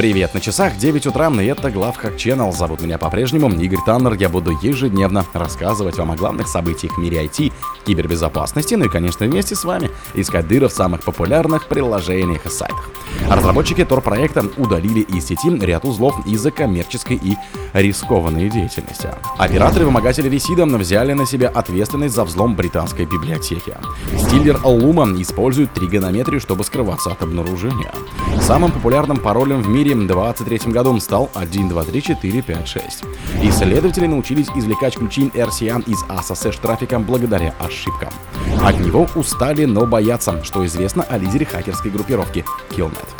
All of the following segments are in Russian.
Привет, на часах 9 утра, и это Главхак Channel. Зовут меня по-прежнему Игорь Таннер. Я буду ежедневно рассказывать вам о главных событиях в мире IT, кибербезопасности, ну и, конечно, вместе с вами искать дыры в самых популярных приложениях и сайтах. Разработчики Tor-проекта удалили из сети ряд узлов из-за коммерческой и рискованной деятельности. Операторы-вымогатели Ресида взяли на себя ответственность за взлом британской библиотеки. Стиллер Лума использует тригонометрию, чтобы скрываться от обнаружения. Самым популярным паролем в мире в 2023 году стал 123456. Исследователи научились извлекать ключи RCA из ASSH трафика благодаря ошибкам. От него устали, но боятся, что известно о лидере хакерской группировки Killnet.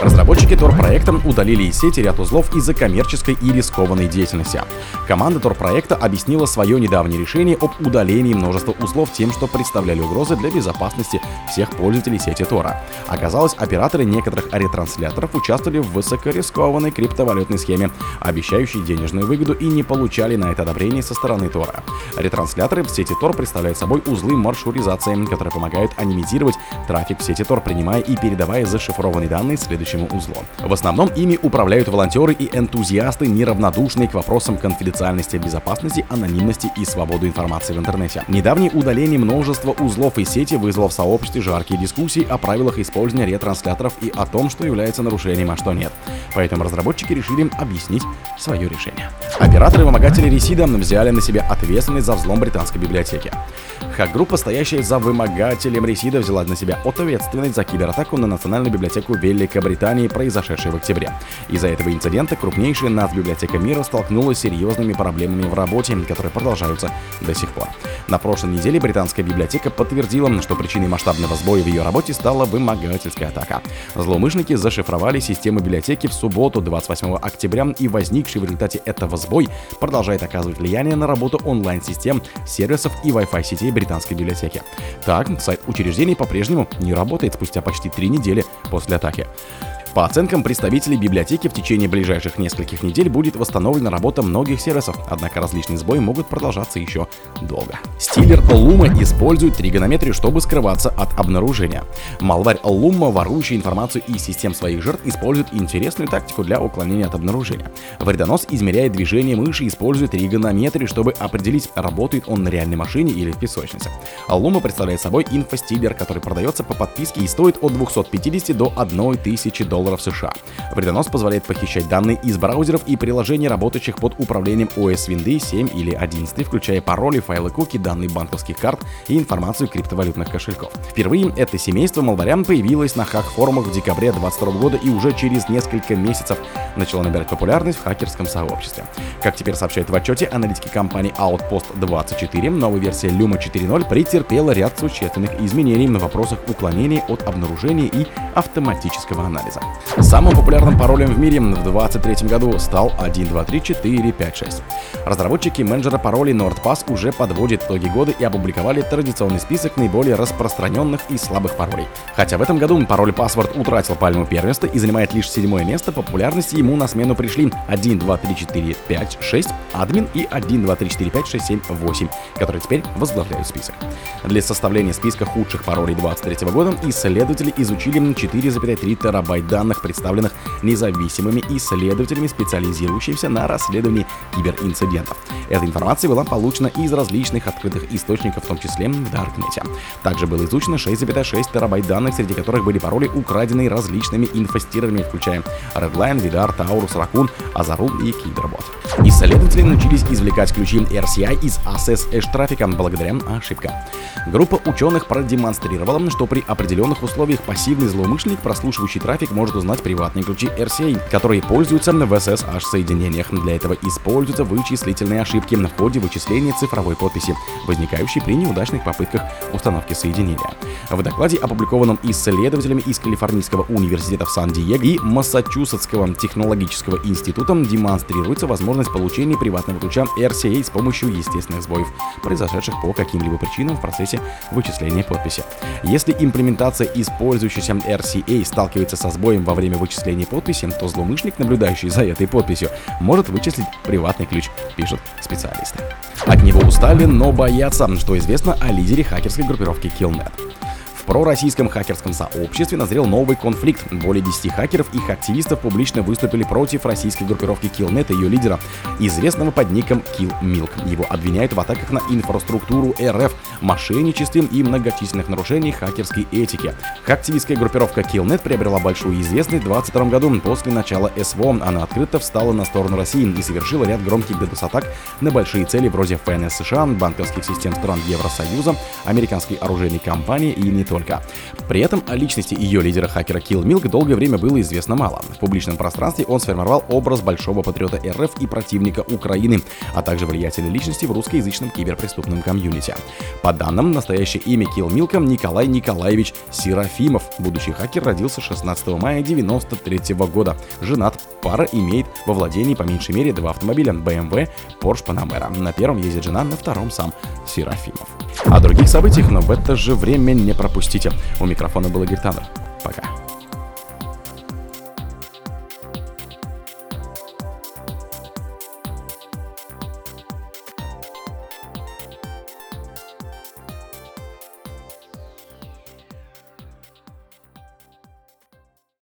Разработчики Tor-проекта удалили из сети ряд узлов из-за коммерческой и рискованной деятельности. Команда Tor-проекта объяснила свое недавнее решение об удалении множества узлов тем, что представляли угрозы для безопасности всех пользователей сети Tor. Оказалось, операторы некоторых ретрансляторов участвовали в высокорискованной криптовалютной схеме, обещающей денежную выгоду и не получали на это одобрение со стороны Tor. Ретрансляторы в сети Tor представляют собой узлы маршрутизации, которые помогают анимизировать трафик в сети Tor, принимая и передавая зашифрованные данные следующим следующему узлу. В основном ими управляют волонтеры и энтузиасты, неравнодушные к вопросам конфиденциальности, безопасности, анонимности и свободы информации в интернете. Недавнее удаление множества узлов из сети вызвало в сообществе жаркие дискуссии о правилах использования ретрансляторов и о том, что является нарушением, а что нет. Поэтому разработчики решили объяснить свое решение. Операторы-вымогатели Ресида взяли на себя ответственность за взлом британской библиотеки. Хак-группа, стоящая за вымогателем Ресида, взяла на себя ответственность за кибератаку на Национальную библиотеку Великобритании, произошедшей в октябре. Из-за этого инцидента крупнейшая нацбиблиотека мира столкнулась с серьезными проблемами в работе, которые продолжаются до сих пор. На прошлой неделе британская библиотека подтвердила, что причиной масштабного сбоя в ее работе стала вымогательская атака. Злоумышленники зашифровали систему библиотеки в субботу 28 октября, и возникший в результате этого сбой продолжает оказывать влияние на работу онлайн-систем, сервисов и Wi-Fi сетей британской библиотеки. Так, сайт учреждений по-прежнему не работает спустя почти три недели после атаки. По оценкам представителей библиотеки, в течение ближайших нескольких недель будет восстановлена работа многих сервисов, однако различные сбои могут продолжаться еще долго. Стиллер Лума использует тригонометрию, чтобы скрываться от обнаружения. Малварь Лума, ворующий информацию из систем своих жертв, использует интересную тактику для уклонения от обнаружения. Вредонос измеряет движение мыши и использует тригонометрию, чтобы определить, работает он на реальной машине или в песочнице. Лума представляет собой инфостиллер, который продается по подписке и стоит от 250 до 1000 долларов долларов США. Вредонос позволяет похищать данные из браузеров и приложений, работающих под управлением OS Windows 7 или 11, включая пароли, файлы куки, данные банковских карт и информацию криптовалютных кошельков. Впервые это семейство малварян появилось на хак-форумах в декабре 2022 года и уже через несколько месяцев начало набирать популярность в хакерском сообществе. Как теперь сообщает в отчете аналитики компании Outpost 24, новая версия Luma 4.0 претерпела ряд существенных изменений на вопросах уклонения от обнаружения и автоматического анализа. Самым популярным паролем в мире в 2023 году стал 123456. Разработчики менеджера паролей NordPass уже подводят итоги года и опубликовали традиционный список наиболее распространенных и слабых паролей. Хотя в этом году пароль паспорт утратил пальму первенства и занимает лишь седьмое место, по популярности ему на смену пришли 1, 2, 3, 4, 5, 6, админ и 1, 2, 3, 4, 5, 6, 7, 8, которые теперь возглавляют список. Для составления списка худших паролей 2023 года исследователи изучили 4,3 терабайт данных представленных независимыми исследователями, специализирующимися на расследовании киберинцидентов. Эта информация была получена из различных открытых источников, в том числе в Даркнете. Также было изучено 6,6 терабайт данных, среди которых были пароли, украденные различными инфостирами, включая Redline, Vidar, Taurus, Raccoon, Azarul и Kidderbot. Исследователи научились извлекать ключи RCI из SSH трафика благодаря ошибкам. Группа ученых продемонстрировала, что при определенных условиях пассивный злоумышленник, прослушивающий трафик, может узнать приватные ключи RCA, которые пользуются в SSH соединениях. Для этого используются вычислительные ошибки в ходе вычисления цифровой подписи, возникающей при неудачных попытках установки соединения. В докладе, опубликованном исследователями из Калифорнийского университета в Сан-Диего и Массачусетского технологического института, демонстрируется возможность получения приватного ключа RCA с помощью естественных сбоев, произошедших по каким-либо причинам в процессе вычисления подписи. Если имплементация использующейся RCA сталкивается со сбоем во время вычисления подписи, то злоумышленник, наблюдающий за этой подписью, может вычислить приватный ключ, пишут специалисты. От него устали, но боятся, что известно о лидере хакерской группировки Killnet. В пророссийском хакерском сообществе назрел новый конфликт. Более 10 хакеров и их активистов публично выступили против российской группировки Killnet и ее лидера, известного под ником Killmilk. Его обвиняют в атаках на инфраструктуру РФ, мошенничестве и многочисленных нарушениях хакерской этики. Активистская группировка Killnet приобрела большую известность в 2022 году после начала СВО. Она открыто встала на сторону России и совершила ряд громких DDoS-атак на большие цели вроде ФНС США, банковских систем стран Евросоюза, американской оружейной компании и не только. При этом о личности ее лидера хакера Kill Milk долгое время было известно мало. В публичном пространстве он сформировал образ большого патриота РФ и противника Украины, а также влиятельной личности в русскоязычном киберпреступном комьюнити. По данным, настоящее имя Kill Milk Николай Николаевич Серафимов. Будущий хакер родился 16 мая 1993 года. Женат, пара имеет во владении по меньшей мере два автомобиля BMW, Porsche Panamera. На первом ездит жена, на втором сам Серафимов. О других событиях, но в это же время не пропустите. У микрофона был Игорь Таннер.